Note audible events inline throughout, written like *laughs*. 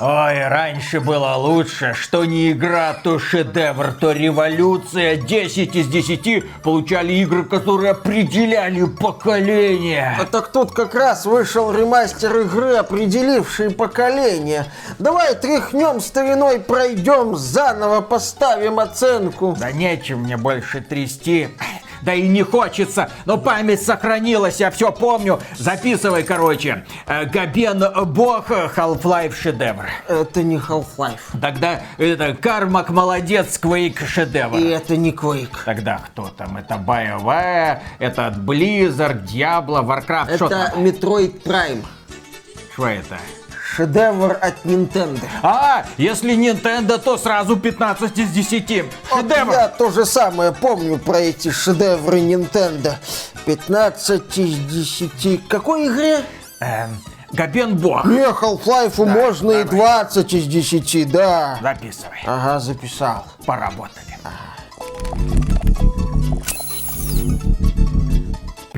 Ой, раньше было лучше, что не игра, то шедевр, то революция. 10 из 10 получали игры, которые определяли поколение. А так тут как раз вышел ремастер игры, определивший поколение. Давай тряхнем стариной, пройдем, заново поставим оценку. Да нечем мне больше трясти. Да и не хочется, но память сохранилась, я все помню. Записывай, короче. Э, Габен Бог, Half-Life шедевр. Это не Half-Life. Тогда это Кармак молодец, Quake шедевр. И это не Quake. Тогда кто там? Это BioWare, это Blizzard, Diablo, Warcraft. Что Это? Metroid Prime. Что это? Шедевр от Nintendo. А, если Nintendo, то сразу 15 из 10. Вот Шедевр. я то же самое помню про эти шедевры Nintendo. 15 из 10. Какой игре? Эм, Габен Бог. Не, Half-Life можно и 20 из 10, да. Записывай. Ага, записал. Поработали.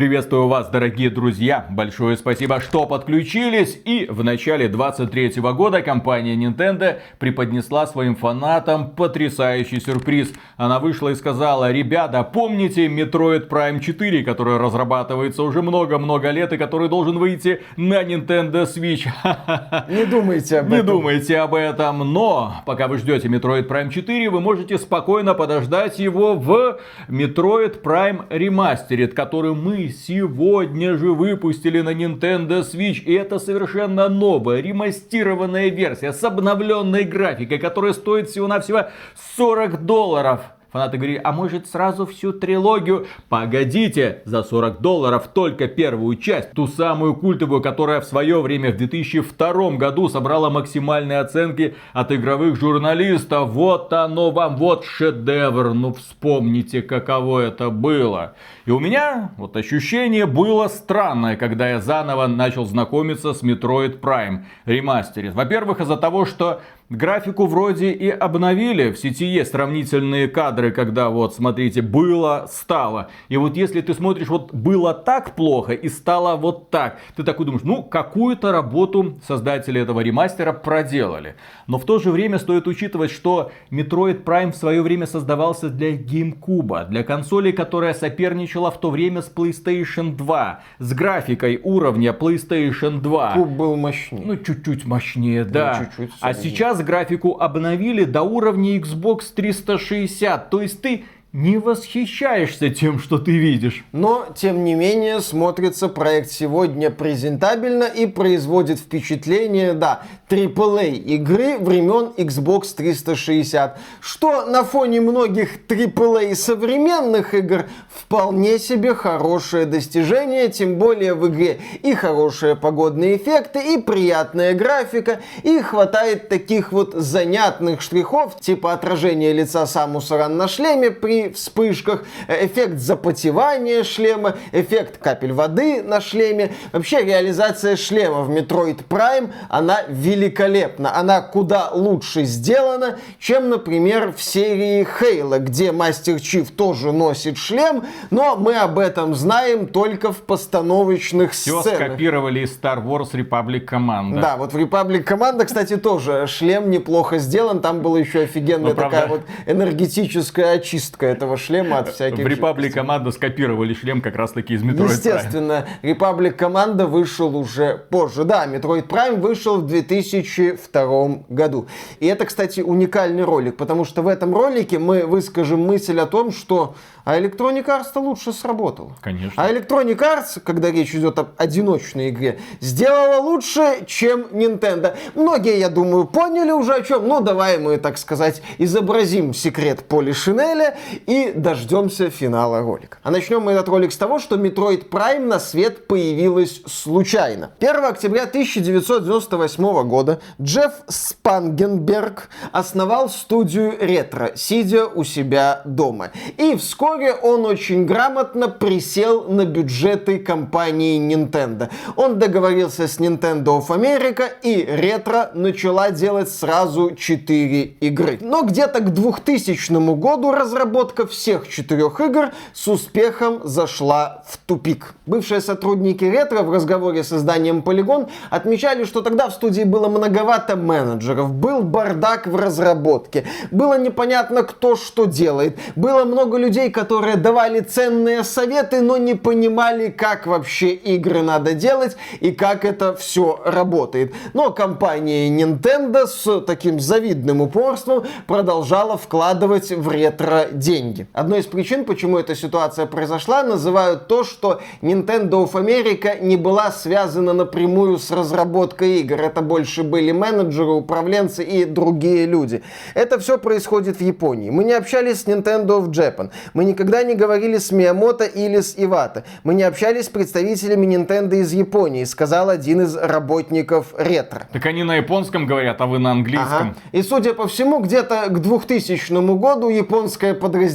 Приветствую вас, дорогие друзья. Большое спасибо, что подключились. И в начале 23 года компания Nintendo преподнесла своим фанатам потрясающий сюрприз. Она вышла и сказала, ребята, помните Metroid Prime 4, который разрабатывается уже много-много лет и который должен выйти на Nintendo Switch? *laughs* Не думайте об Не думайте об этом, но пока вы ждете Metroid Prime 4, вы можете спокойно подождать его в Metroid Prime Remastered, который мы сегодня же выпустили на Nintendo Switch. И это совершенно новая, ремастированная версия с обновленной графикой, которая стоит всего-навсего 40 долларов. Фанаты говорили, а может сразу всю трилогию? Погодите, за 40 долларов только первую часть, ту самую культовую, которая в свое время в 2002 году собрала максимальные оценки от игровых журналистов. Вот оно вам, вот шедевр, ну вспомните, каково это было. И у меня вот ощущение было странное, когда я заново начал знакомиться с Metroid Prime ремастере. Во-первых, из-за того, что Графику вроде и обновили, в сети есть сравнительные кадры, когда вот, смотрите, было, стало. И вот если ты смотришь, вот было так плохо и стало вот так, ты такой думаешь, ну, какую-то работу создатели этого ремастера проделали. Но в то же время стоит учитывать, что Metroid Prime в свое время создавался для GameCube, для консоли, которая соперничала в то время с PlayStation 2, с графикой уровня PlayStation 2. Куб был мощнее. Ну, чуть-чуть мощнее, да. чуть-чуть а сейчас графику обновили до уровня Xbox 360. То есть ты не восхищаешься тем, что ты видишь. Но, тем не менее, смотрится проект сегодня презентабельно и производит впечатление, да, AAA игры времен Xbox 360, что на фоне многих AAA современных игр вполне себе хорошее достижение, тем более в игре и хорошие погодные эффекты, и приятная графика, и хватает таких вот занятных штрихов, типа отражение лица Самуса Ран на шлеме при вспышках, э, эффект запотевания шлема, эффект капель воды на шлеме. Вообще реализация шлема в Metroid Prime, она великолепна. Она куда лучше сделана, чем, например, в серии Halo, где Мастер Чиф тоже носит шлем, но мы об этом знаем только в постановочных Все сценах. скопировали из Star Wars Republic Command. Да, вот в Republic Команда, кстати, тоже шлем неплохо сделан. Там была еще офигенная Ну, правда. такая вот энергетическая очистка этого шлема от всяких... В Republic Command скопировали шлем как раз таки из Metroid Prime. Естественно, Republic Команда вышел уже позже. Да, Metroid Prime вышел в 2002 году. И это, кстати, уникальный ролик, потому что в этом ролике мы выскажем мысль о том, что а Electronic Arts-то лучше сработала. Конечно. А Electronic Arts, когда речь идет об одиночной игре, сделала лучше, чем Nintendo. Многие, я думаю, поняли уже о чем. Ну, давай мы, так сказать, изобразим секрет Поли Шинеля и дождемся финала ролика. А начнем мы этот ролик с того, что Metroid Prime на свет появилась случайно. 1 октября 1998 года Джефф Спангенберг основал студию ретро, сидя у себя дома. И вскоре он очень грамотно присел на бюджеты компании Nintendo. Он договорился с Nintendo of America, и ретро начала делать сразу 4 игры. Но где-то к 2000 году разработка разработка всех четырех игр с успехом зашла в тупик. Бывшие сотрудники ретро в разговоре с изданием Polygon отмечали, что тогда в студии было многовато менеджеров, был бардак в разработке, было непонятно кто что делает, было много людей, которые давали ценные советы, но не понимали, как вообще игры надо делать и как это все работает. Но компания Nintendo с таким завидным упорством продолжала вкладывать в ретро деньги. Одной из причин, почему эта ситуация произошла, называют то, что Nintendo of America не была связана напрямую с разработкой игр. Это больше были менеджеры, управленцы и другие люди. Это все происходит в Японии. Мы не общались с Nintendo of Japan. Мы никогда не говорили с Миямото или с Ивата. Мы не общались с представителями Nintendo из Японии, сказал один из работников ретро. Так они на японском говорят, а вы на английском. Ага. И судя по всему, где-то к 2000 году японское подразделение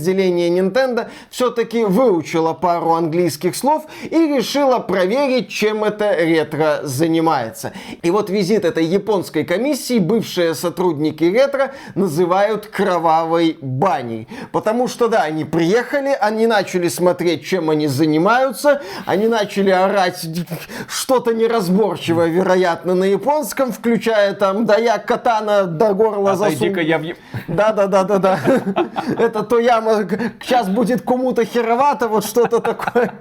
Nintendo все-таки выучило пару английских слов и решило проверить, чем это ретро занимается. И вот визит этой японской комиссии бывшие сотрудники ретро называют кровавой баней. Потому что, да, они приехали, они начали смотреть, чем они занимаются, они начали орать что-то неразборчивое, вероятно, на японском, включая там, да я катана до горла засуну. я в... Да, да, да, да, да. *laughs* Это то яма сейчас будет кому-то херовато, вот что-то такое.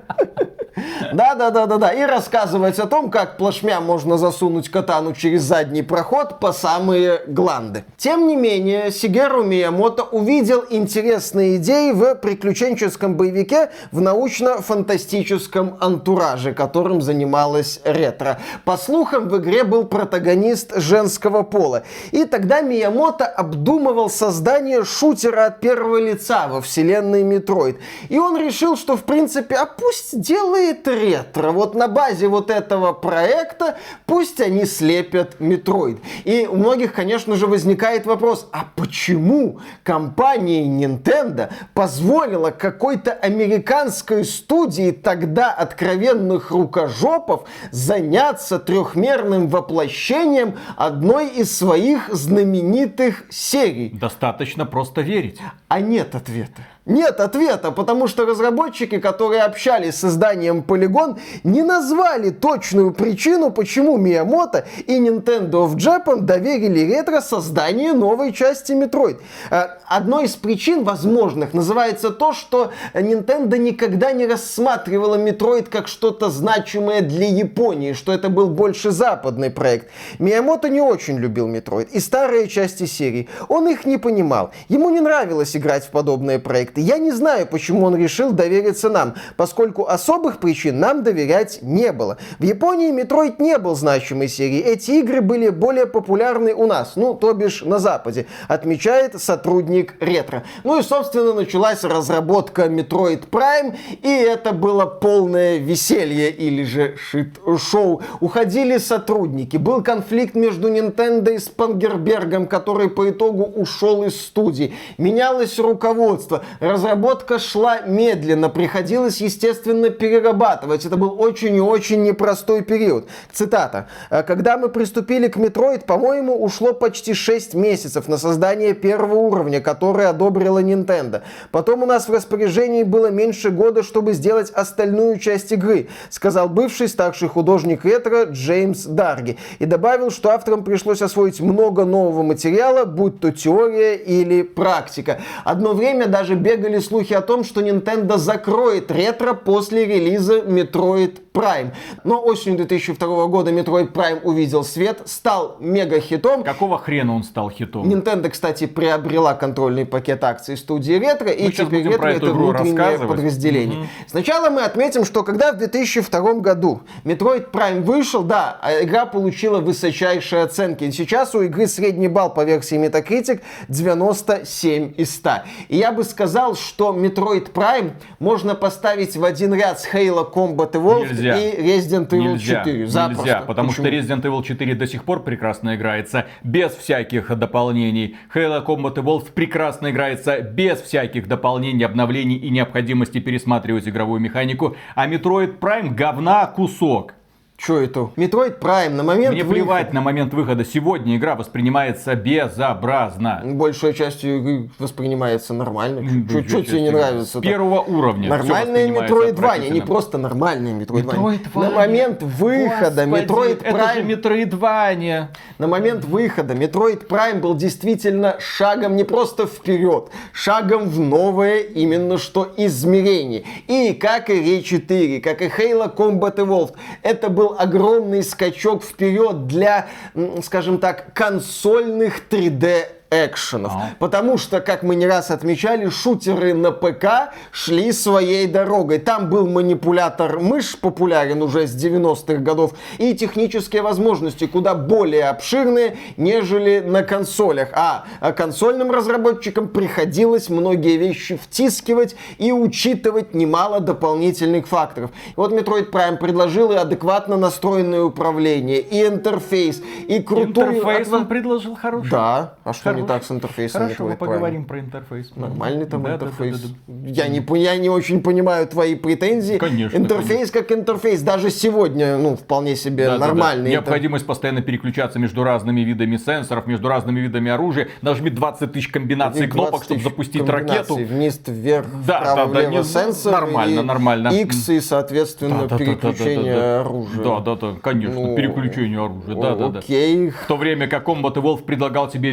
Да, да, да, да, да. И рассказывать о том, как плашмя можно засунуть катану через задний проход по самые гланды. Тем не менее, Сигеру Миямото увидел интересные идеи в приключенческом боевике в научно-фантастическом антураже, которым занималась ретро. По слухам, в игре был протагонист женского пола. И тогда Миямото обдумывал создание шутера от первого лица во вселенной Metroid. И он решил, что в принципе, а пусть делает ретро. Вот на базе вот этого проекта пусть они слепят Metroid. И у многих, конечно же, возникает вопрос, а почему компания Nintendo позволила какой-то американской студии тогда откровенных рукожопов заняться трехмерным воплощением одной из своих знаменитых серий? Достаточно просто верить. А нет ответа света. Нет ответа, потому что разработчики, которые общались с изданием Polygon, не назвали точную причину, почему Miyamoto и Nintendo of Japan доверили ретро создание новой части Metroid. Э, одной из причин возможных называется то, что Nintendo никогда не рассматривала Metroid как что-то значимое для Японии, что это был больше западный проект. Miyamoto не очень любил Metroid и старые части серии. Он их не понимал. Ему не нравилось играть в подобные проекты проекты. Я не знаю, почему он решил довериться нам, поскольку особых причин нам доверять не было. В Японии Metroid не был значимой серией. Эти игры были более популярны у нас, ну, то бишь на Западе, отмечает сотрудник Ретро. Ну и, собственно, началась разработка Metroid Prime, и это было полное веселье или же шит-шоу. Уходили сотрудники, был конфликт между Nintendo и Спангербергом, который по итогу ушел из студии. Менялось руководство, Разработка шла медленно, приходилось, естественно, перерабатывать. Это был очень и очень непростой период. Цитата. «Э, Когда мы приступили к Metroid, по-моему, ушло почти 6 месяцев на создание первого уровня, который одобрила Nintendo. Потом у нас в распоряжении было меньше года, чтобы сделать остальную часть игры, сказал бывший старший художник ретро Джеймс Дарги. И добавил, что авторам пришлось освоить много нового материала, будь то теория или практика. Одно время даже без бегали слухи о том, что Nintendo закроет ретро после релиза Metroid Prime. Но осенью 2002 года Metroid Prime увидел свет, стал мега-хитом. Какого хрена он стал хитом? Nintendo, кстати, приобрела контрольный пакет акций студии Ретро, и теперь Ретро это внутреннее подразделение. Угу. Сначала мы отметим, что когда в 2002 году Metroid Prime вышел, да, а игра получила высочайшие оценки. Сейчас у игры средний балл по версии Metacritic 97 из 100. И я бы сказал, что Metroid Prime можно поставить в один ряд с Halo Combat Evolved Нельзя нельзя. и Resident Evil нельзя, 4. Запросто. Нельзя, потому Почему? что Resident Evil 4 до сих пор прекрасно играется без всяких дополнений. Halo Combat Evolved прекрасно играется без всяких дополнений, обновлений и необходимости пересматривать игровую механику. А Metroid Prime говна кусок. Что это? Metroid Prime на момент Мне выхода- плевать на момент выхода. Сегодня игра воспринимается безобразно. Большая часть игры воспринимается нормально. Что большая тебе не нравится? Первого уровня. Нормальные воспринимается Metroidvania, не просто нормальные Metroidvania. Metroidvania. На момент выхода Господи, Metroid Это же Prime Metroidvania. На момент выхода Metroid Prime был действительно шагом не просто вперед, шагом в новое именно что измерение. И как и Re 4, как и Halo Combat Evolved, это был огромный скачок вперед для, скажем так, консольных 3D экшенов. Ага. Потому что, как мы не раз отмечали, шутеры на ПК шли своей дорогой. Там был манипулятор мышь, популярен уже с 90-х годов, и технические возможности куда более обширные, нежели на консолях. А, а консольным разработчикам приходилось многие вещи втискивать и учитывать немало дополнительных факторов. Вот Metroid Prime предложил и адекватно настроенное управление, и интерфейс, и крутую... Интерфейс он предложил хороший. Да, а что не Хороший. так с интерфейсом Хорошо, мы поговорим про интерфейс. Нормальный там Да, да, интерфейс. да, да, Я, не, я не очень понимаю твои претензии. Конечно, Интерфейс как интерфейс. Даже сегодня, ну, вполне себе Да, да, да. нормальный. интер- Необходимость постоянно переключаться между разными видами сенсоров, между разными видами оружия. Нажми 20 тысяч комбинаций кнопок, 20 чтобы запустить ракету. Вниз, вверх, Да, вправо, да, да, влево не- сенсор. нормально, и нормально. X и, соответственно, Да, да, да, да, переключение да, да. оружия. Да, да, да, конечно, Ну, переключение оружия. Да, да, да. Окей. В то время как Combat Evolved предлагал тебе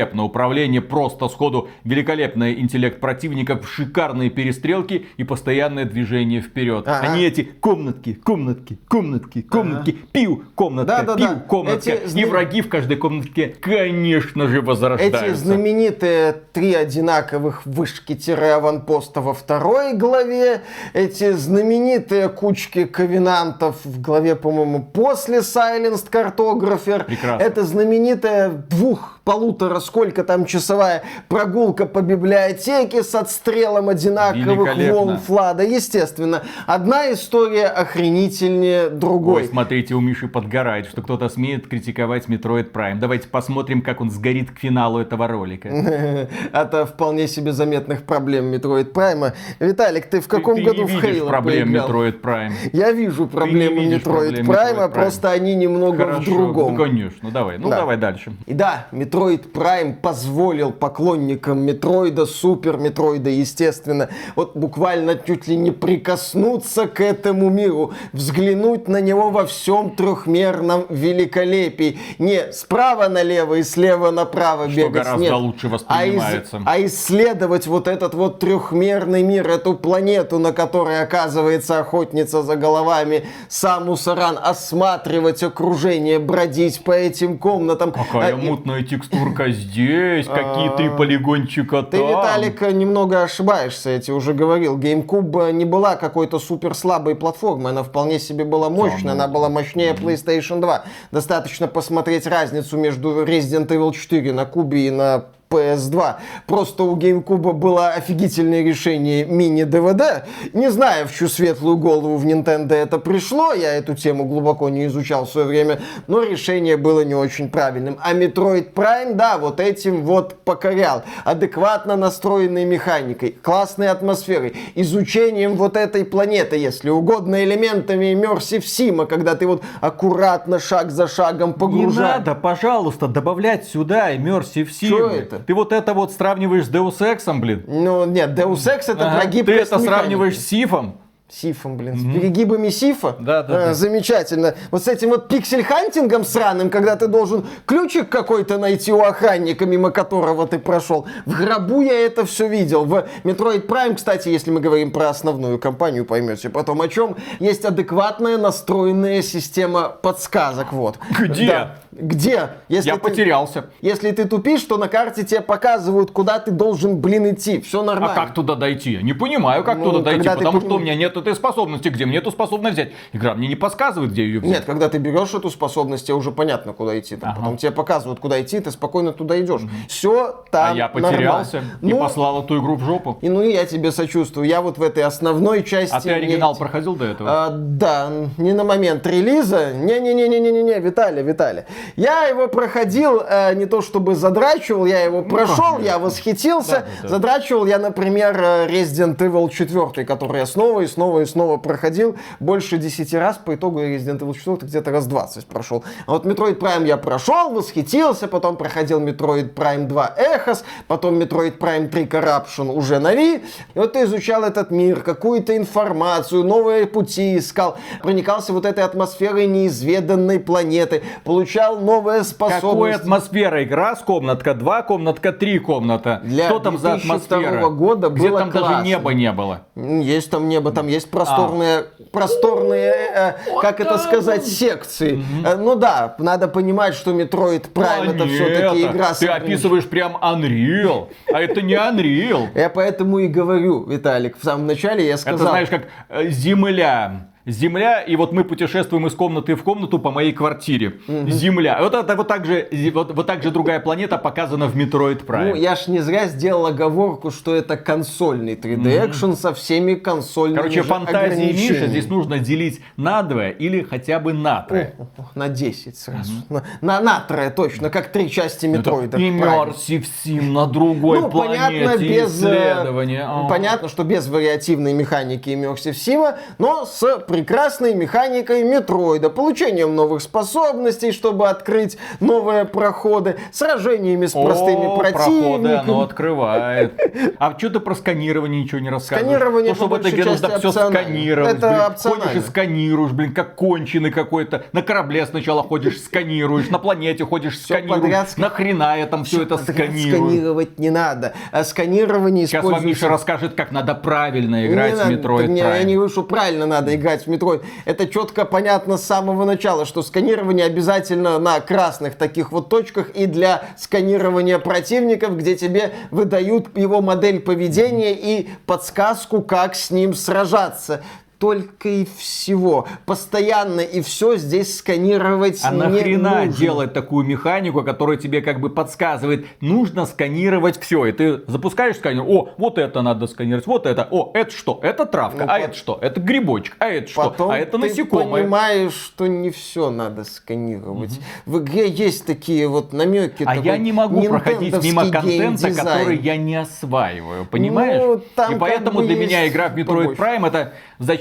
великолепное управление, просто сходу великолепный интеллект противников, шикарные перестрелки и постоянное движение вперед. Ага. Не эти комнатки, комнатки, комнатки, комнатки, пиу, комнатка, Да-да-да. пиу, комнатка. Эти И враги в каждой комнатке, конечно же, возрождаются. Эти знаменитые три одинаковых вышки-аванпоста во второй главе, эти знаменитые кучки ковенантов в главе, по-моему, после Silenced Cartographer, Прекрасно. это знаменитая двух полутора сколько там часовая прогулка по библиотеке с отстрелом одинаковых волн Флада. Естественно, одна история охренительнее другой. Ой, смотрите, у Миши подгорает, что кто-то смеет критиковать Metroid Prime. Давайте посмотрим, как он сгорит к финалу этого ролика. *laughs* Это вполне себе заметных проблем Metroid Prime. Виталик, ты в каком году в Halo проблем? Metroid Prime. Я вижу проблемы Metroid Prime, просто они немного в другом. Ну, конечно, давай. Ну, Да. давай дальше. И да, Metroid Prime позволил поклонникам Метроида, Супер Метроида, естественно, вот буквально чуть ли не прикоснуться к этому миру, взглянуть на него во всем трехмерном великолепии. Не справа налево и слева направо Что бегать, гораздо нет. лучше а, из- воспринимается. а исследовать вот этот вот трехмерный мир, эту планету, на которой оказывается охотница за головами Самус Аран, осматривать окружение, бродить по этим комнатам. Какая А, и- мутная текстурка здесь, какие три полигончика Ты, там. Виталик, немного ошибаешься, я тебе уже говорил. GameCube не была какой-то супер слабой платформой, она вполне себе была мощная, она была мощнее PlayStation 2. Достаточно посмотреть разницу между Resident Evil 4 на кубе и на PS2. Просто у GameCube было офигительное решение мини-DVD. Не знаю, в чью светлую голову в Nintendo это пришло, я эту тему глубоко не изучал в свое время, но решение было не очень правильным. А Metroid Prime, да, вот этим вот покорял. Адекватно настроенной механикой, классной атмосферой, изучением вот этой планеты, если угодно, элементами Immersive Sim, когда ты вот аккуратно, шаг за шагом Не погружаешь. надо, пожалуйста, добавлять сюда Immersive Sim. Чё это? Ты вот это вот сравниваешь с Deus Ex, блин. Ну, нет, Deus Ex это Ага, про Ты гибкость это механики. сравниваешь с Thief ом. Thief ом, блин, с перегибами Thief а. Да, да, А, да. Замечательно. Вот с этим вот пиксель-хантингом сраным, когда ты должен ключик какой-то найти у охранника, мимо которого ты прошел. В гробу я это все видел. В Metroid Prime, кстати, если мы говорим про основную кампанию, поймете потом о чем, есть адекватная настроенная система подсказок. Вот. Где? Да. Где? Если Я ты- потерялся. Если ты тупишь, то на карте тебе показывают, куда ты должен, блин, идти. Все А нормально. как туда дойти? Я не понимаю, как Ну, туда дойти, когда ты потому что у меня нет этой способности. Где мне эту способность взять? Игра мне не подсказывает, где ее взять. Нет, когда ты берешь эту способность, тебе уже понятно, куда идти. Там, Ага. Потом тебе показывают, куда идти, ты спокойно туда идешь. Все там А я потерялся нормально. и Ну, послал эту игру в жопу. и ну и я тебе сочувствую. Я вот в этой основной части... А ты оригинал проходил до этого? А, да, не на момент релиза. Не-не-не-не-не-не, Виталий, Виталий. Я его проходил э, не то чтобы задрачивал, я его прошел, я восхитился. Да, да, да. Задрачивал я, например, э, Resident Evil 4, который я снова и снова и снова проходил. Больше 10 раз, по итогу Resident Evil 4 где-то раз 20 прошел. А вот Metroid Prime я прошел, восхитился, потом проходил Metroid Prime 2 Echoes, потом Metroid Prime 3 Corruption уже на Wii. И вот ты изучал этот мир, какую-то информацию, новые пути искал, проникался вот этой атмосферой неизведанной планеты, получал новые способности. Какой атмосфера? Игра с комнатка, два комнатка, три комната. Для Что там за 2002 атмосфера? года Где было там даже классно. неба не было. Есть там небо, там есть просторные, просторные, э, как это сказать, секции. Э, Ну да, надо понимать, что Metroid Prime это все-таки игра с Ты ограничениями. описываешь прям Unreal, а это не Unreal. Я поэтому и говорю, Виталик, в самом начале я Это сказал. знаешь, как э, Земля. Земля, и вот мы путешествуем из комнаты в комнату по моей квартире. Земля. Вот это вот так же, вот, вот так же другая планета показана в Metroid Prime. Ну, я ж не зря сделал оговорку, что это консольный 3D экшен со всеми консольными Короче, фантазии ограничениями. здесь нужно делить на двое или хотя бы на трое. На 10 сразу. На, на, на трое точно, как три части метроида. И Prime. Immersive Sim на другой Ну, планете понятно, без, э, исследования. А. понятно, что без вариативной механики Immersive Sim, но с прекрасной механикой метроида, получением новых способностей, чтобы открыть новые проходы, сражениями с простыми О, проходы противниками. оно открывает. А что ты про сканирование ничего не рассказываешь? Сканирование То, что по в этой большей игре нужно части все сканировать. Это блин. Ходишь и сканируешь, блин, как конченый какой-то. На корабле сначала ходишь, сканируешь. На планете ходишь, сканируешь. подряд Нахрена я там все это сканирую? Сканировать не надо. А сканирование Сейчас вам используется... Миша расскажет, как надо правильно играть Не в не, Я не что правильно надо играть в Metroid. Это четко понятно с самого начала, что сканирование обязательно на красных таких вот точках и для сканирования противников, где тебе выдают его модель поведения и подсказку, как с ним сражаться. Только и всего. Постоянно и все здесь сканировать А не нахрена нужно. делать такую механику, которая тебе как бы подсказывает, нужно сканировать все. И ты запускаешь сканер, о, вот это надо сканировать, вот это, о, это что? Это травка, Ну, а по- это что? Это грибочек, а это что? Потом а это ты насекомое. понимаешь, что не все надо сканировать. В игре есть такие вот намеки. А я не могу проходить мимо контента, который я не осваиваю, понимаешь? Ну, И поэтому для меня игра в Metroid побольше. Prime это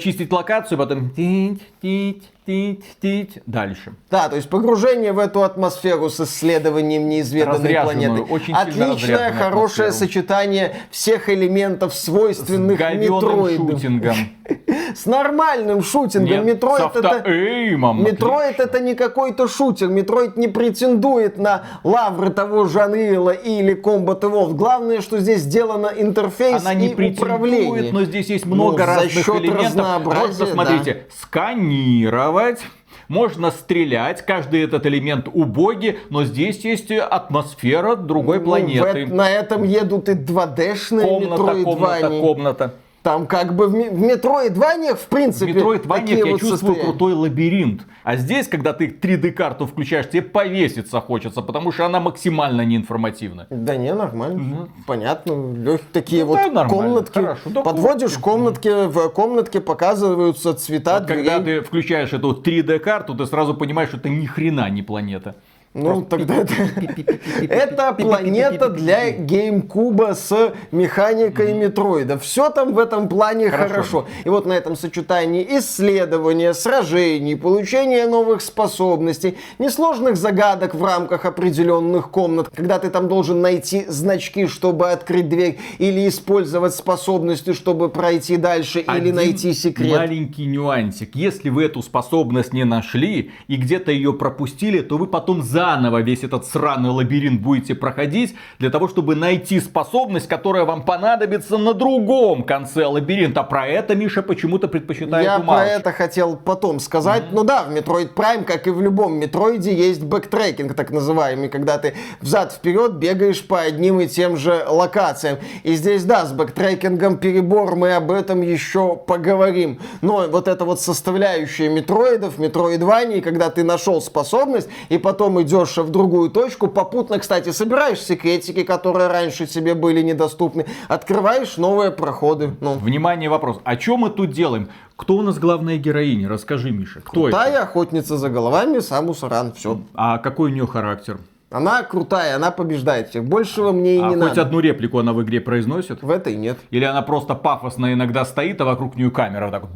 зачистить локацию, потом тить, тить, тить, тить, дальше. Да, то есть погружение в эту атмосферу с исследованием неизведанной Разряженную, планеты. очень Отличное, хорошее атмосферу. сочетание всех элементов, свойственных Говёным метроиду. шутингом. *laughs* С нормальным шутингом. Нет, Metroid с это... Metroid это не какой-то шутер. Metroid не претендует на лавры того же Unreal или Combat Evolved. Главное, что здесь сделано интерфейс Она не и претендует, управление. но здесь есть много Ну, разных элементов. разнообразия, Можно, смотрите, сканировать. Можно стрелять, каждый этот элемент убогий, но здесь есть атмосфера другой Ну, в планеты. эт- на этом едут и 2D-шные Комната, комната, метроидвания. комната. Там как бы в, в метроидваниях, в В принципе, Metroidvania такие я вот чувствую состояния. крутой лабиринт. А здесь, когда ты 3D-карту включаешь, тебе повеситься хочется, потому что она максимально неинформативна. Да не, нормально. Понятно. Лёг- такие Ну вот да, нормально. комнатки. Хорошо, да, Подводишь комнатки, в комнатке показываются цвета Вот когда дверей. ты включаешь эту 3D-карту, ты сразу понимаешь, что это ни хрена не планета. Ну, тогда это... Это планета для геймкуба с механикой метроида. Все там в этом плане Хорошо. хорошо. И вот на этом сочетании исследования, сражений, получения новых способностей, несложных загадок в рамках определенных комнат, когда ты там должен найти значки, чтобы открыть дверь, или использовать способности, чтобы пройти дальше, или Один найти секрет. маленький нюансик. Если вы эту способность не нашли и где-то ее пропустили, то вы потом заново весь этот сраный лабиринт будете проходить для того, чтобы найти способность, которая вам понадобится на другом конце лабиринта. Про это Миша почему-то предпочитает Я умалчивать. про это хотел потом сказать. Ну да, в Metroid Prime, как и в любом Метроиде, есть бэктрекинг, так называемый, когда ты взад-вперед бегаешь по одним и тем же локациям. И здесь, да, с бэктрекингом перебор, мы об этом еще поговорим. Но вот эта вот составляющая метроидов, метроидваний, когда ты нашел способность, и потом идешь в другую точку, попутно, кстати, собираешь секретики, которые раньше тебе были недоступны, открываешь новые проходы. Ну, Внимание, вопрос. А что мы тут делаем? Кто у нас главная героиня? Расскажи, Миша. Кто это? Крутая охотница за головами, Самус Аран, все. А какой у нее характер? Она крутая, она побеждает всех. Большего мне и а не хоть надо. одну реплику она в игре произносит? В этой нет. Или она просто пафосно иногда стоит, а вокруг нее камера так вот.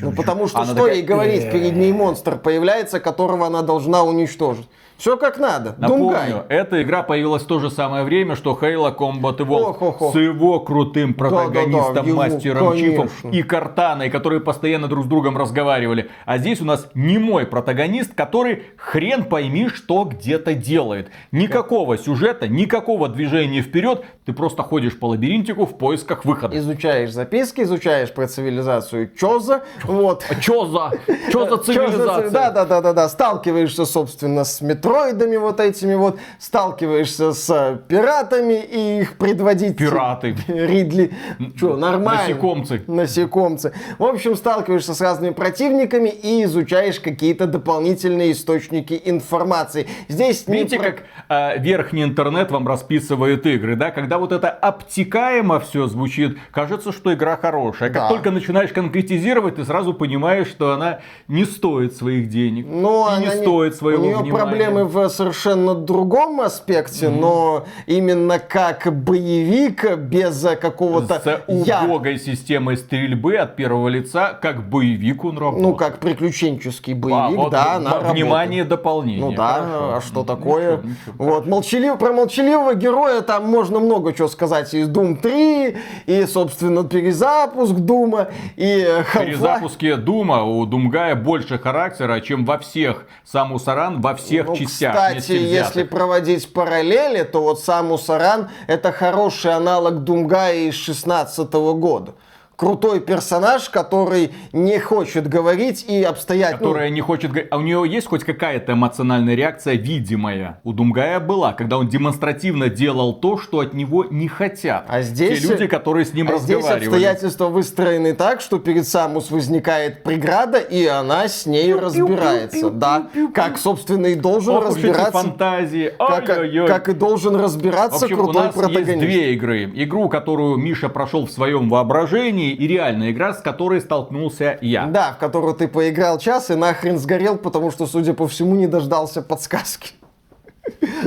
Ну потому что Она что такая, ей говорить, перед ней монстр появляется, которого она должна уничтожить. Все как надо. Думгай. Напомню, эта игра появилась в то же самое время, что Halo Combat Evolved Ох-ох-ох. с его крутым протагонистом, Да-да-да, его, мастером Чифом конечно. и Картаной, которые постоянно друг с другом разговаривали. А здесь у нас не мой протагонист, который хрен пойми, что где-то делает. Никакого сюжета, никакого движения вперед. Ты просто ходишь по лабиринтику в поисках выхода. Изучаешь записки, изучаешь про цивилизацию Чоза. Вот. А чё за, чё за цивилизация? Да, да, да, да, да. Сталкиваешься, собственно, с метроидами вот этими вот, сталкиваешься с э, пиратами и их предводитель. Пираты. *laughs* Ридли. Что, нормально. Насекомцы. Насекомцы. В общем, сталкиваешься с разными противниками и изучаешь какие-то дополнительные источники информации. Здесь не Видите, про- как э, верхний интернет вам расписывает игры, да? Когда вот это обтекаемо все звучит, кажется, что игра хорошая. Как Да. только начинаешь конкретизировать, ты сразу понимаешь, что она не стоит своих денег. Но и не она стоит своего У нее внимания. проблемы в совершенно другом аспекте, но именно как боевик без какого-то С я- убогой системой стрельбы от первого лица, как боевик он работает. Ну, как приключенческий А, боевик, вот да, она Внимание, работает. дополнение. Ну да, Хорошо. а что такое? ничего, ничего. Вот, молчалив, про молчаливого героя там можно много чего сказать. И Doom 3, и, собственно, перезапуск Дума, и Half-Life. Дума у Думгая больше характера, чем во всех Самус Аран, во всех Ну, частях. Кстати, вместе если проводить параллели, то вот Самус Аран это хороший аналог Думгая из 16 года. Крутой персонаж, который не хочет говорить и обстоять... ну, которая не хочет говорить. А у нее есть хоть какая-то эмоциональная реакция видимая? У Думгая была, когда он демонстративно делал то, что от него не хотят. А здесь- Те люди, которые с ним А здесь разговаривали. обстоятельства выстроены так, что перед Самус возникает преграда, и она с ней разбирается. Да, как, собственно, и должен Ох разбираться. фантазии. Как, Ай-яй-яй. как и должен В разбираться общем, у крутой нас есть протагонист. две игры. Игру, которую Миша прошел в своем воображении, и реальная игра, с которой столкнулся я. Да, в которую ты поиграл час и нахрен сгорел, потому что, судя по всему, не дождался подсказки.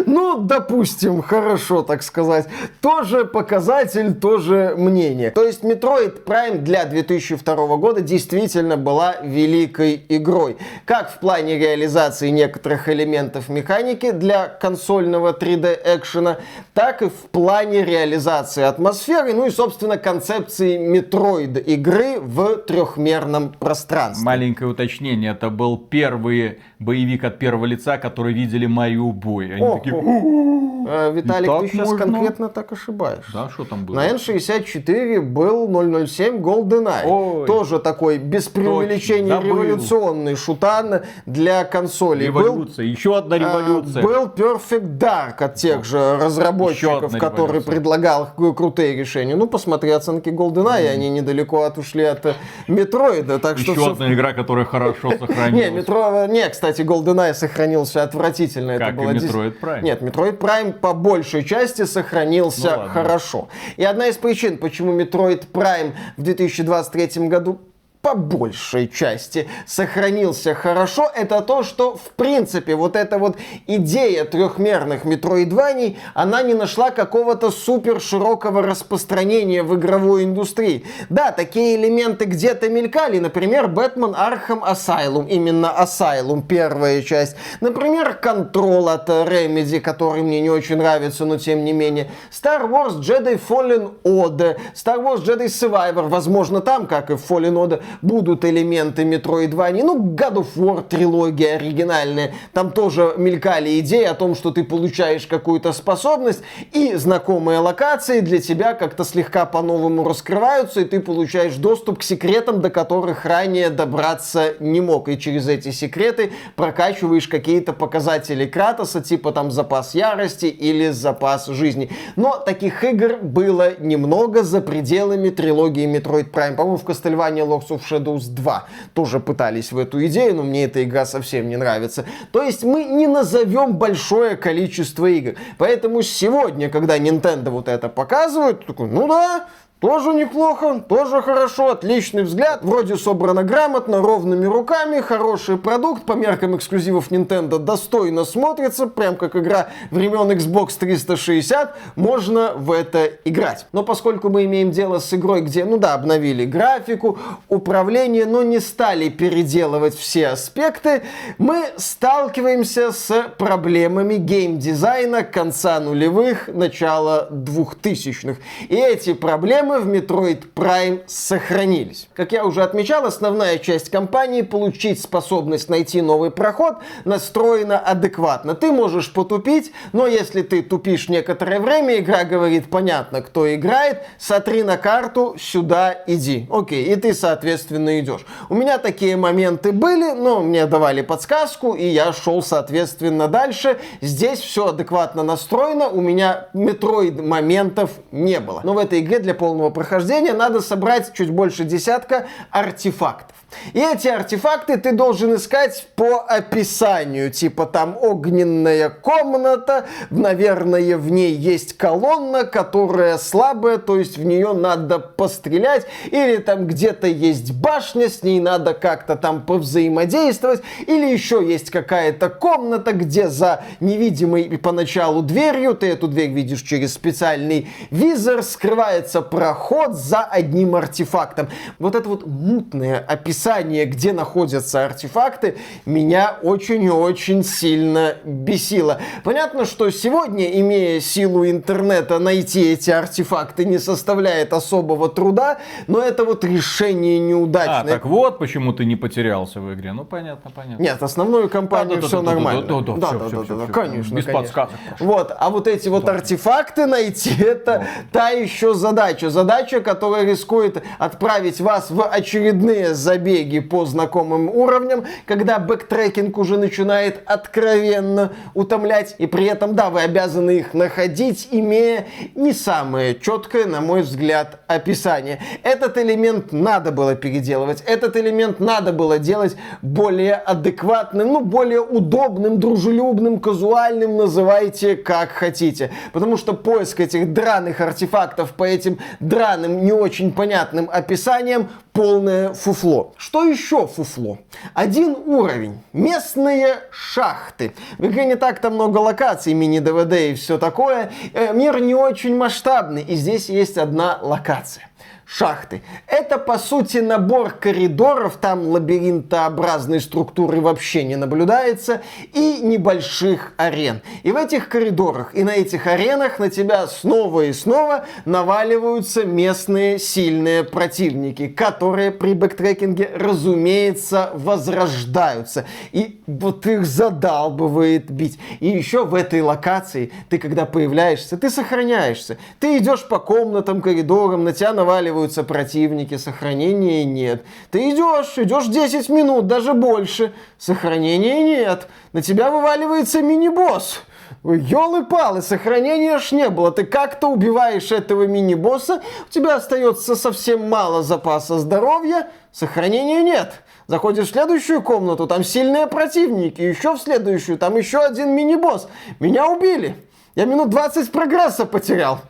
Ну, допустим, хорошо, так сказать. Тоже показатель, тоже мнение. То есть Metroid Prime для 2002 года действительно была великой игрой. Как в плане реализации некоторых элементов механики для консольного 3D экшена, так и в плане реализации атмосферы, ну и, собственно, концепции Metroid игры в трехмерном пространстве. Маленькое уточнение. Это был первый боевик от первого лица, который видели Марио Бой. Они О, такие, Виталик, ты сейчас можно? конкретно так ошибаешь. да, что там было? На N64 был 007 GoldenEye. Ой. Тоже такой, без преувеличения, революционный шутан для консолей. Был, Революция, еще одна э, революция. был Perfect Dark от тех же разработчиков, который революция. предлагал кру- крутые решения. Ну, посмотри оценки GoldenEye, они недалеко отушли от э, Метроида, так что Еще одна игра, которая хорошо *laughs* не, сохранилась. метро, не, кстати, GoldenEye сохранился отвратительно. Это и было Metroid Prime. Нет, Metroid Prime по большей части сохранился Ну ладно. хорошо. И одна из причин, почему Metroid Prime в 2023 году по большей части сохранился хорошо, это то, что в принципе вот эта вот идея трехмерных метроидваний, она не нашла какого-то супер широкого распространения в игровой индустрии. Да, такие элементы где-то мелькали, например, Бэтмен Arkham Asylum, именно Asylum, первая часть. Например, Control от Remedy, который мне не очень нравится, но тем не менее. Star Wars Jedi Fallen Order, Star Wars Jedi Survivor, возможно, там, как и в Fallen Order, будут элементы Metroidvania. Ну, God of War трилогия оригинальная, там тоже мелькали идеи о том, что ты получаешь какую-то способность, и знакомые локации для тебя как-то слегка по-новому раскрываются, и ты получаешь доступ к секретам, до которых ранее добраться не мог. И через эти секреты прокачиваешь какие-то показатели Кратоса, типа там запас ярости или запас жизни. Но таких игр было немного за пределами трилогии Metroid Prime. По-моему, в Castlevania Lords of Shadows 2 тоже пытались в эту идею, но мне эта игра совсем не нравится. То есть мы не назовем большое количество игр. Поэтому сегодня, когда Nintendo вот это показывают, такой, ну да, Тоже неплохо, тоже хорошо, отличный взгляд. Вроде собрано грамотно, ровными руками, хороший продукт. По меркам эксклюзивов Nintendo достойно смотрится. Прям как игра времен Xbox 360. Можно в это играть. Но поскольку мы имеем дело с игрой, где, ну да, обновили графику, управление, но не стали переделывать все аспекты, мы сталкиваемся с проблемами геймдизайна конца нулевых, начала двухтысячных. И эти проблемы проблемы в Metroid Prime сохранились. Как я уже отмечал, основная часть компании получить способность найти новый проход настроена адекватно. Ты можешь потупить, но если ты тупишь некоторое время, игра говорит, понятно, кто играет, сотри на карту, сюда иди. Окей, и ты, соответственно, идешь. У меня такие моменты были, но мне давали подсказку, и я шел, соответственно, дальше. Здесь все адекватно настроено, у меня метроид моментов не было. Но в этой игре для полного полного прохождения надо собрать чуть больше десятка артефактов. И эти артефакты ты должен искать по описанию. Типа там огненная комната, наверное, в ней есть колонна, которая слабая, то есть в нее надо пострелять. Или там где-то есть башня, с ней надо как-то там повзаимодействовать. Или еще есть какая-то комната, где за невидимой поначалу дверью, ты эту дверь видишь через специальный визор, скрывается проход за одним артефактом. Вот это вот мутное описание где находятся артефакты, меня очень и очень сильно бесило. Понятно, что сегодня, имея силу интернета, найти эти артефакты не составляет особого труда, но это вот решение неудачное. А, так вот почему ты не потерялся в игре. Ну, понятно, понятно. Нет, основную кампанию да, все нормально. Да, да, да, да, да, конечно. Без подсказок. Вот, а вот эти вот артефакты найти, это та еще задача. Задача, которая рискует отправить вас в очередные забеги по знакомым уровням, когда бэктрекинг уже начинает откровенно утомлять, и при этом, да, вы обязаны их находить, имея не самое четкое, на мой взгляд, описание. Этот элемент надо было переделывать, этот элемент надо было делать более адекватным, ну, более удобным, дружелюбным, казуальным, называйте как хотите. Потому что поиск этих драных артефактов по этим драным, не очень понятным описаниям полное фуфло. Что еще фуфло? Один уровень. Местные шахты. В игре не так-то много локаций, мини-ДВД и все такое. Э, мир не очень масштабный, и здесь есть одна локация шахты. Это, по сути, набор коридоров, там лабиринтообразной структуры вообще не наблюдается, и небольших арен. И в этих коридорах и на этих аренах на тебя снова и снова наваливаются местные сильные противники, которые при бэктрекинге, разумеется, возрождаются. И вот их задалбывает бить. И еще в этой локации ты, когда появляешься, ты сохраняешься. Ты идешь по комнатам, коридорам, на тебя наваливаются вываливаются противники, сохранения нет. Ты идешь, идешь 10 минут, даже больше, сохранения нет. На тебя вываливается мини-босс. Ёлы-палы, сохранения ж не было. Ты как-то убиваешь этого мини-босса, у тебя остается совсем мало запаса здоровья, сохранения нет. Заходишь в следующую комнату, там сильные противники, еще в следующую, там еще один мини-босс. Меня убили. Я минут 20 прогресса потерял.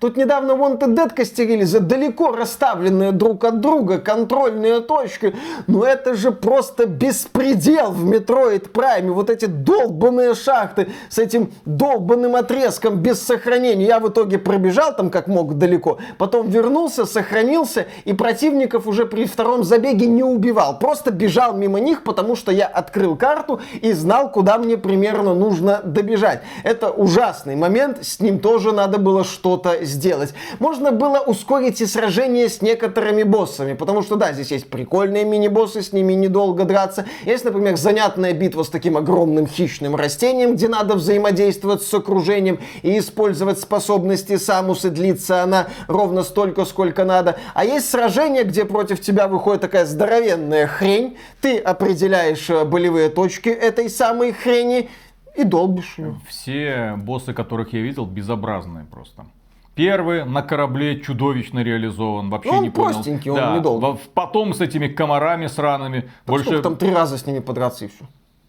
Тут недавно Wanted Dead костерили за далеко расставленные друг от друга контрольные точки. Но это же просто беспредел в Metroid Prime. Вот эти долбанные шахты с этим долбанным отрезком без сохранения. Я в итоге пробежал там как мог далеко. Потом вернулся, сохранился и противников уже при втором забеге не убивал. Просто бежал мимо них, потому что я открыл карту и знал, куда мне примерно нужно добежать. Это ужасный момент. С ним тоже надо было что-то сделать. Можно было ускорить и сражение с некоторыми боссами, потому что, да, здесь есть прикольные мини-боссы, с ними недолго драться. Есть, например, занятная битва с таким огромным хищным растением, где надо взаимодействовать с окружением и использовать способности Самусы. Длится она ровно столько, сколько надо. А есть сражение, где против тебя выходит такая здоровенная хрень, ты определяешь э, болевые точки этой самой хрени, и долбишь. Все боссы, которых я видел, безобразные просто. Первый на корабле чудовищно реализован. Вообще он не простенький, понял. он да. недолго. Потом с этими комарами сраными. Так больше... там три раза с ними подраться и все.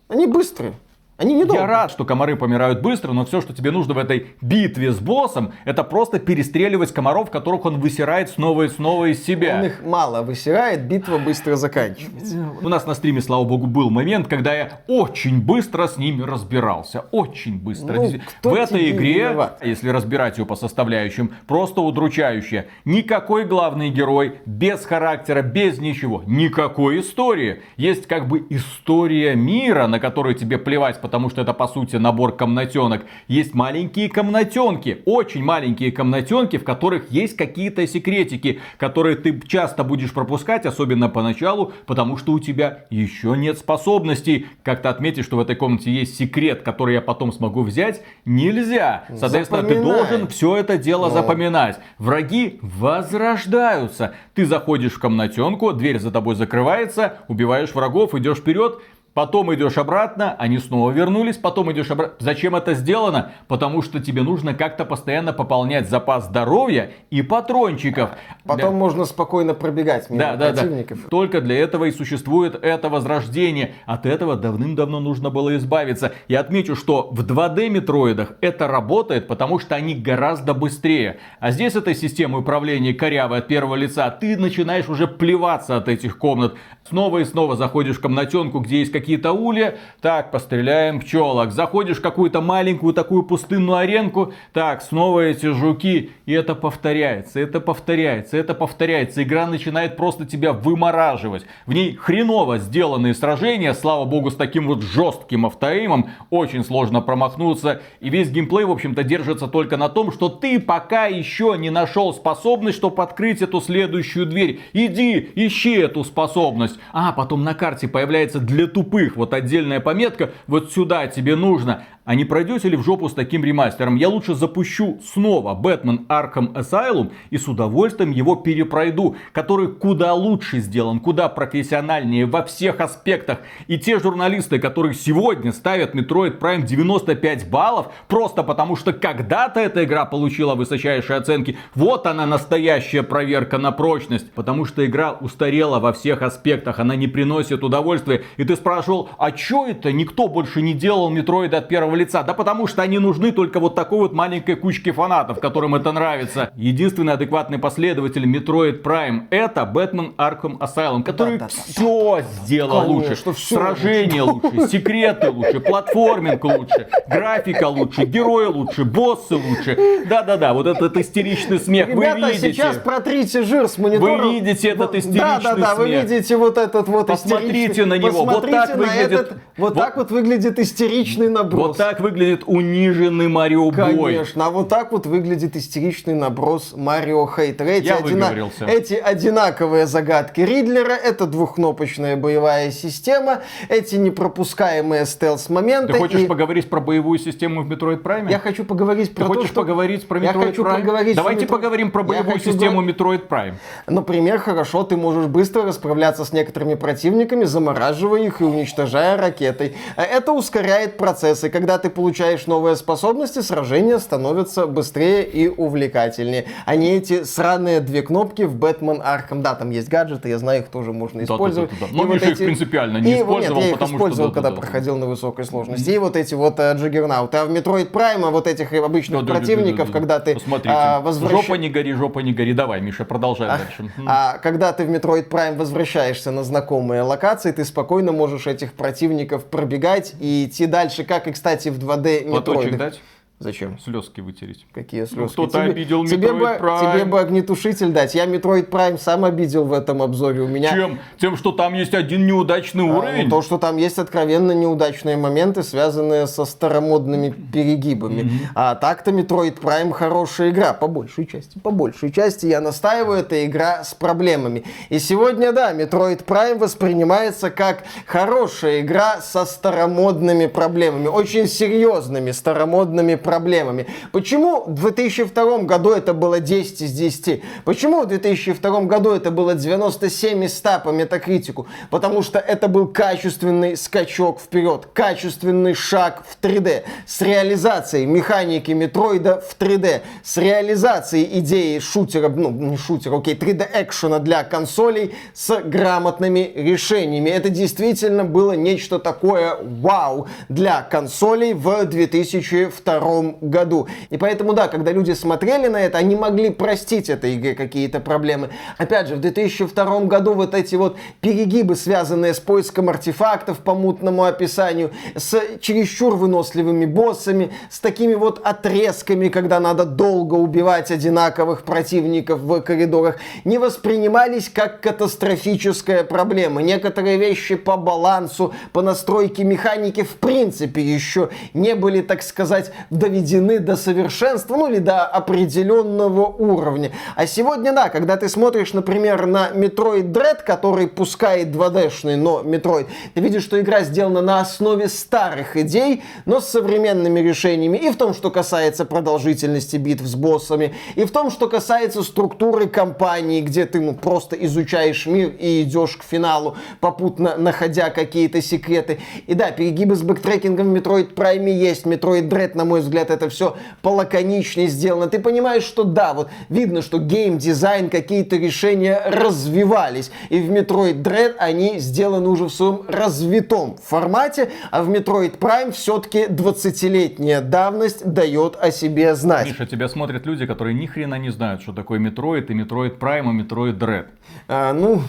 Они быстрые. Они недолго. Я рад, что комары помирают быстро, но все, что тебе нужно в этой битве с боссом, это просто перестреливать комаров, которых он высирает снова и снова из себя. Он их мало высирает, битва быстро заканчивается. У нас на стриме, слава богу, был момент, когда я очень быстро с ними разбирался. Очень быстро. Ну, в этой игре, виноват? если разбирать ее по составляющим, просто удручающе. Никакой главный герой, без характера, без ничего. Никакой истории. Есть как бы история мира, на которую тебе плевать, потому что это по сути набор комнатенок. Есть маленькие комнатенки, очень маленькие комнатенки, в которых есть какие-то секретики, которые ты часто будешь пропускать, особенно поначалу, потому что у тебя еще нет способностей. Как-то отметить, что в этой комнате есть секрет, который я потом смогу взять, нельзя. Соответственно, ты Запоминай. должен все это дело Ну. запоминать. Враги возрождаются. Ты заходишь в комнатенку, дверь за тобой закрывается, убиваешь врагов, идешь вперед. Потом идешь обратно, они снова вернулись, потом идешь обратно. Зачем это сделано? Потому что тебе нужно как-то постоянно пополнять запас здоровья и патрончиков. Потом можно спокойно пробегать мимо Да, да, да. противников. Только для этого и существует это возрождение. От этого давным-давно нужно было избавиться. Я отмечу, что в 2D метроидах это работает, потому что они гораздо быстрее. А здесь этой системы управления корявой от первого лица, ты начинаешь уже плеваться от этих комнат. Снова и снова заходишь в комнатенку, где есть какие-то улья. Так, постреляем пчелок. Заходишь в какую-то маленькую такую пустынную аренку. Так, снова эти жуки. И это повторяется, это повторяется, это повторяется. Игра начинает просто тебя вымораживать. В ней хреново сделанные сражения. Слава богу, с таким вот жестким автоэймом. Очень сложно промахнуться. И весь геймплей, в общем-то, держится только на том, что ты пока еще не нашел способность, чтобы открыть эту следующую дверь. Иди, ищи эту способность. А, потом на карте появляется для тупых вот отдельная пометка. Вот сюда тебе нужно. А не пройдете ли в жопу с таким ремастером? Я лучше запущу снова Бэтмен Arkham Asylum и с удовольствием его перепройду, который куда лучше сделан, куда профессиональнее во всех аспектах. И те журналисты, которые сегодня ставят Metroid Prime 95 баллов, просто потому что когда-то эта игра получила высочайшие оценки, вот она настоящая проверка на прочность. Потому что игра устарела во всех аспектах, она не приносит удовольствия. И ты спрашивал, а чё это никто больше не делал Metroid от первого лица? Да потому что они нужны только вот такой вот маленькой кучке фанатов, которым это нравится. Единственный адекватный последователь Metroid Prime это Batman Arkham Asylum, который Да-да-да. все сделал Конечно, лучше. всё Сражения лучше, секреты лучше, платформинг лучше, графика лучше, герои лучше, боссы лучше. Да-да-да, вот этот истеричный смех, вы Ребята, видите. сейчас протрите жир с монитора. Вы видите этот Вот- истеричный Да, да, да, вы смех. видите вот этот вот Посмотрите истеричный- на него, вот Посмотрите так на выглядит- этот- вот, вот- так вот выглядит истеричный наброс. Вот так выглядит униженный Марио Бой. Конечно, а вот так вот выглядит истеричный наброс Марио Хейтер. Эти, Я выговорился. эти одинаковые загадки Ридлера, это двухкнопочная боевая система, эти непропускаемые стелс-моменты. Ты хочешь и поговорить про боевую систему в Metroid Prime? Я хочу поговорить Ты про то, хочешь что... поговорить про Я Metroid хочу Prime? поговорить Давайте про Metroid- поговорим про Я боевую систему Metroid Prime. Например, хорошо, ты можешь быстро расправляться с некоторыми противниками, замораживая их и уничтожая ракетой. А Это ускоряет процессы. Когда ты получаешь новые способности, сражения становятся быстрее и увлекательнее. А не эти сраные две кнопки в Batman Arkham. Да, там есть гаджеты, я знаю, их тоже можно использовать. Да-да-да-да. И Но вот Миша их эти- принципиально не и- использовал, Нет, я их потому что использовал, когда да-да-да. проходил на высокой сложности. И вот эти вот э, джиггернауты. А в Metroid Prime вот этих обычных Да-да-да-да-да. противников, когда ты Посмотрите. а, возвращ- Жопа не гори, жопа не гори. Давай, Миша, продолжай дальше. М. а когда ты в Metroid Prime возвращаешься на знакомые локации, ты спокойно можешь этих противников пробегать и идти дальше, как и, кстати, в 2D Платочек Metroid. дать? Зачем? Слезки вытереть. Какие слезки? кто-то Тебе- обидел тебе Metroid бы, Prime. Тебе бы огнетушитель дать. Я Metroid Prime сам обидел в этом обзоре. У меня Чем? Тем, что там есть один неудачный а, уровень? ну, то, что там есть откровенно неудачные моменты, связанные со старомодными перегибами. А так-то Metroid Prime хорошая игра, по большей части. По большей части я настаиваю, это игра с проблемами. И сегодня, да, Metroid Prime воспринимается как хорошая игра со старомодными проблемами. Очень серьезными старомодными проблемами. Проблемами. Почему в 2002 году это было 10 из 10? Почему в 2002 году это было 97 из 100 по метакритику? Потому что это был качественный скачок вперед, качественный шаг в 3D с реализацией механики метроида в 3D, с реализацией идеи шутера, ну не шутера, окей, 3D экшена для консолей с грамотными решениями. Это действительно было нечто такое вау для консолей в 2002 году. И поэтому, да, когда люди смотрели на это, они могли простить этой игре какие-то проблемы. Опять же, в 2002 году вот эти вот перегибы, связанные с поиском артефактов по мутному описанию, с чересчур выносливыми боссами, с такими вот отрезками, когда надо долго убивать одинаковых противников в коридорах, не воспринимались как катастрофическая проблема. Некоторые вещи по балансу, по настройке механики в принципе еще не были, так сказать, доведены до совершенства, ну или до определенного уровня. А сегодня, да, когда ты смотришь, например, на Metroid Dread, который пускает 2D-шный, но Metroid, ты видишь, что игра сделана на основе старых идей, но с современными решениями. И в том, что касается продолжительности битв с боссами, и в том, что касается структуры кампании, где ты ну, просто изучаешь мир и идешь к финалу, попутно находя какие-то секреты. И да, перегибы с бэктрекингом в Metroid Prime есть. Metroid Dread, на мой взгляд, это все полаконичнее сделано. Ты понимаешь, что да, вот видно, что гейм-дизайн, какие-то решения развивались. И в Metroid Dread они сделаны уже в своем развитом формате, а в Metroid Prime все-таки 20-летняя давность дает о себе знать. Миша, тебя смотрят люди, которые ни хрена не знают, что такое Metroid и Metroid Prime и Metroid Dread. А, ну,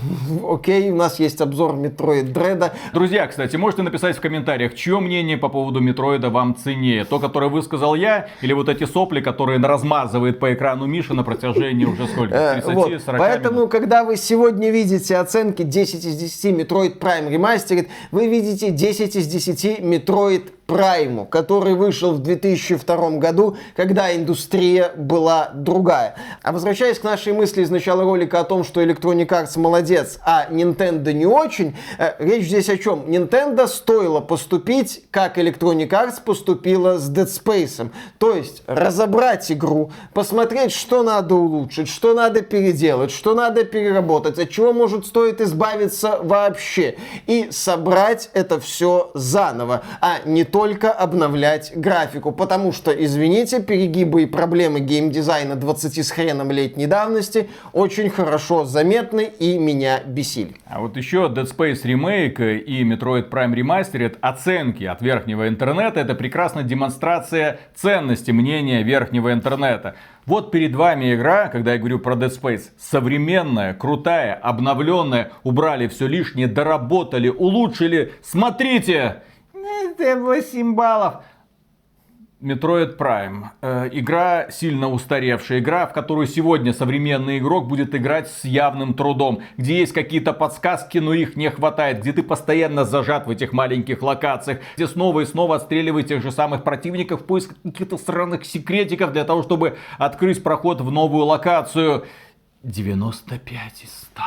окей, у нас есть обзор Metroid Dread. Друзья, кстати, можете написать в комментариях, чье мнение по поводу Метроида вам ценнее. То, которое высказал я, или вот эти сопли, которые размазывает по экрану Миша на протяжении уже сколько? 30 э, вот. Поэтому, минут. когда вы сегодня видите оценки 10 из 10 Metroid Prime Remastered, вы видите 10 из 10 Metroid Прайму, который вышел в 2002 году, когда индустрия была другая. А возвращаясь к нашей мысли из начала ролика о том, что Electronic Arts молодец, а Nintendo не очень, э, речь здесь о чем? Nintendo стоило поступить, как Electronic Arts поступила с Dead Space. То есть разобрать игру, посмотреть, что надо улучшить, что надо переделать, что надо переработать, от чего может стоит избавиться вообще. И собрать это все заново, а не только обновлять графику, потому что, извините, перегибы и проблемы геймдизайна 20 с хреном летней давности очень хорошо заметны и меня бесили. А вот еще Dead Space Remake и Metroid Prime Remastered оценки от верхнего интернета это прекрасная демонстрация ценности мнения верхнего интернета. Вот перед вами игра, когда я говорю про Dead Space, современная, крутая, обновленная, убрали все лишнее, доработали, улучшили. Смотрите! Это 8 баллов. Metroid Prime. Э, игра сильно устаревшая. Игра, в которую сегодня современный игрок будет играть с явным трудом. Где есть какие-то подсказки, но их не хватает. Где ты постоянно зажат в этих маленьких локациях. Где снова и снова отстреливаешь тех же самых противников в поиск каких-то странных секретиков для того, чтобы открыть проход в новую локацию. 95 из 100.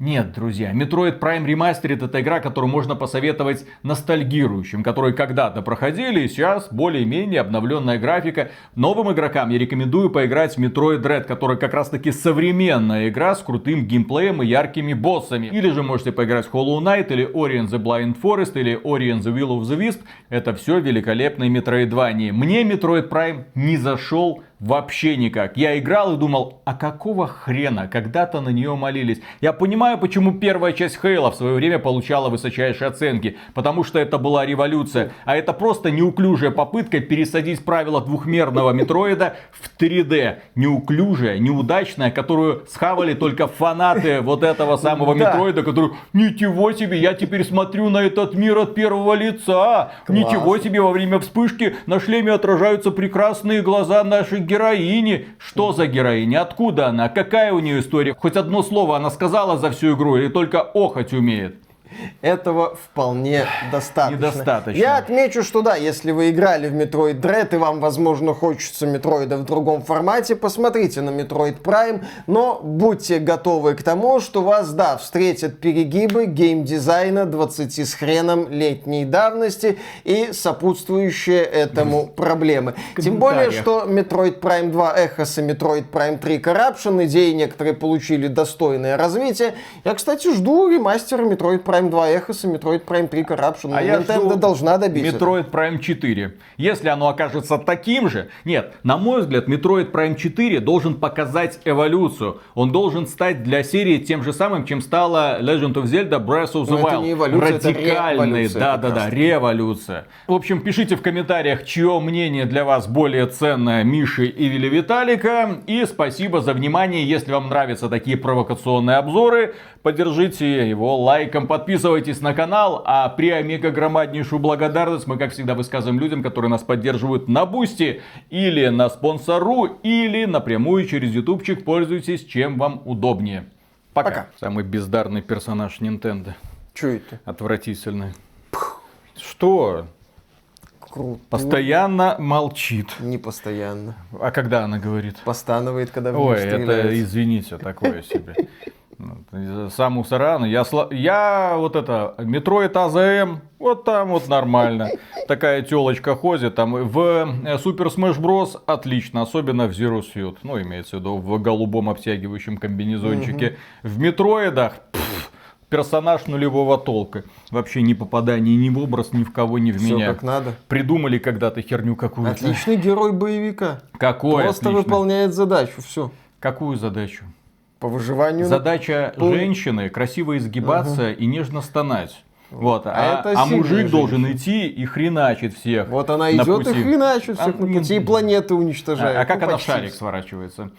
Нет, друзья, Metroid Prime Remastered это игра, которую можно посоветовать ностальгирующим, которые когда-то проходили, и сейчас более-менее обновленная графика. Новым игрокам я рекомендую поиграть в Metroid Dread, которая как раз таки современная игра с крутым геймплеем и яркими боссами. Или же можете поиграть в Hollow Knight, или Ori and the Blind Forest, или Ori and the Will of the Wisp. Это все великолепные Metroidvania. Мне Metroid Prime не зашел Вообще никак. Я играл и думал, а какого хрена когда-то на нее молились? Я понимаю, почему первая часть Хейла в свое время получала высочайшие оценки. Потому что это была революция. А это просто неуклюжая попытка пересадить правила двухмерного метроида в 3D. Неуклюжая, неудачная, которую схавали только фанаты вот этого самого метроида, который, ничего себе, я теперь смотрю на этот мир от первого лица. Ничего себе, во время вспышки на шлеме отражаются прекрасные глаза наших героини. Что за героиня? Откуда она? Какая у нее история? Хоть одно слово она сказала за всю игру или только охоть умеет? Этого вполне достаточно. Недостаточно. Я отмечу, что да, если вы играли в Metroid Dread и вам, возможно, хочется Метроида в другом формате, посмотрите на Metroid Prime, но будьте готовы к тому, что вас, да, встретят перегибы геймдизайна 20 с хреном летней давности и сопутствующие этому проблемы. Тем более, что Metroid Prime 2 Echoes и Metroid Prime 3 Corruption, идеи некоторые получили достойное развитие. Я, кстати, жду ремастера Metroid Prime 2 Echoes и Metroid Prime 3 Corruption. А я Nintendo должна добиться. Metroid Prime 4. Если оно окажется таким же... Нет, на мой взгляд, Metroid Prime 4 должен показать эволюцию. Он должен стать для серии тем же самым, чем стала Legend of Zelda Breath of the Но это Wild. не эволюция, это Радикальный, да-да-да, революция. В общем, пишите в комментариях, чье мнение для вас более ценное, Миши или Виталика. И спасибо за внимание. Если вам нравятся такие провокационные обзоры, поддержите его лайком, подписывайтесь на канал. А при омега громаднейшую благодарность мы, как всегда, высказываем людям, которые нас поддерживают на Бусти или на спонсору, или напрямую через ютубчик. Пользуйтесь, чем вам удобнее. Пока. Пока. Самый бездарный персонаж Nintendo. Че это? Отвратительный. Что? Круто. Постоянно молчит. Не постоянно. А когда она говорит? Постанывает, когда в Ой, это, извините, такое себе. *laughs* Самус Аран, я, я вот это, Metroid Other M, вот там вот нормально. Такая телочка ходит, там в э, Super Smash Bros. отлично, особенно в Zero Suit. Ну, имеется в виду в голубом обтягивающем комбинезончике. В Метроидах, пф, персонаж нулевого толка. Вообще ни попадания ни в образ, ни в кого, ни в Все меня. как надо. Придумали когда-то херню какую-то. Отличный герой боевика. Какой Просто отлично? выполняет задачу. Все. Какую задачу? По выживанию. на- Задача пол- женщины красиво изгибаться и нежно стонать. Вот, а, А а мужик женщина. должен идти и хреначить всех. Вот она на идет и хреначит А, всех на не- пути, и планеты уничтожает. А, а как Ну, она в шарик все. сворачивается?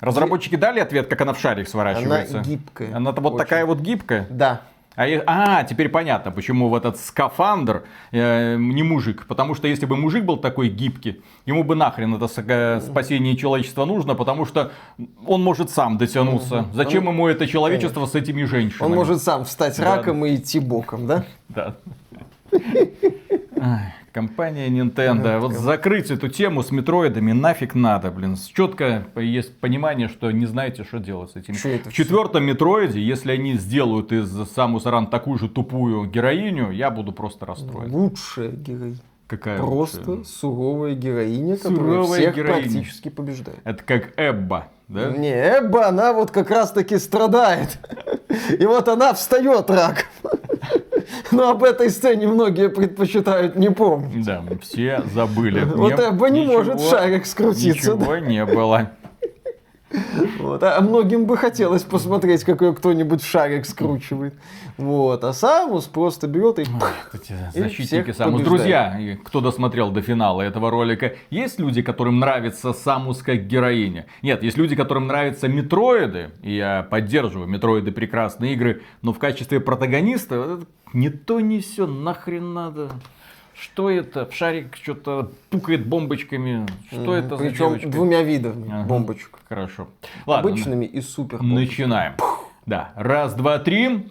Разработчики дали ответ, как она в шарик сворачивается? Она гибкая. Она вот Очень. такая вот гибкая? Да. А, а, теперь понятно, почему в этот скафандр э, не мужик. Потому что если бы мужик был такой гибкий, ему бы нахрен это спасение человечества нужно, потому что он может сам дотянуться. Зачем ему это человечество с этими женщинами? Он может сам встать Да. раком и идти боком, да? Да. *laughs* Компания Nintendo. Вот закрыть эту тему с метроидами нафиг надо, блин. Четко есть понимание, что не знаете, что делать с этим. В четвертом метроиде, если они сделают из Самус Аран такую же тупую героиню, я буду просто расстроен. Лучшая героиня. Какая Просто лучшая? суровая героиня, которая Суровая всех героиня. практически побеждает. Это как Эбба, да? Не, Эбба, она вот как раз таки страдает. *laughs* И вот она встает рак. Но об этой сцене многие предпочитают не помнить. Да, все забыли. Вот Эбба не может шарик скрутиться. Ничего не было. Вот, а многим бы хотелось посмотреть, как ее кто-нибудь в шарик скручивает. Вот, а Самус просто берет и... Эти И защитники всех Самус. Друзья, и кто досмотрел до финала этого ролика, есть люди, которым нравится Самус как героиня? Нет, есть люди, которым нравятся метроиды, и я поддерживаю, метроиды прекрасные игры, но в качестве протагониста не то не все, нахрен надо. Что это? В шарик что-то пукает бомбочками. Что это за Причем девочка? двумя видами Ага. бомбочек. Хорошо. Ладно, Обычными и супер начинаем. Да, раз, два, три.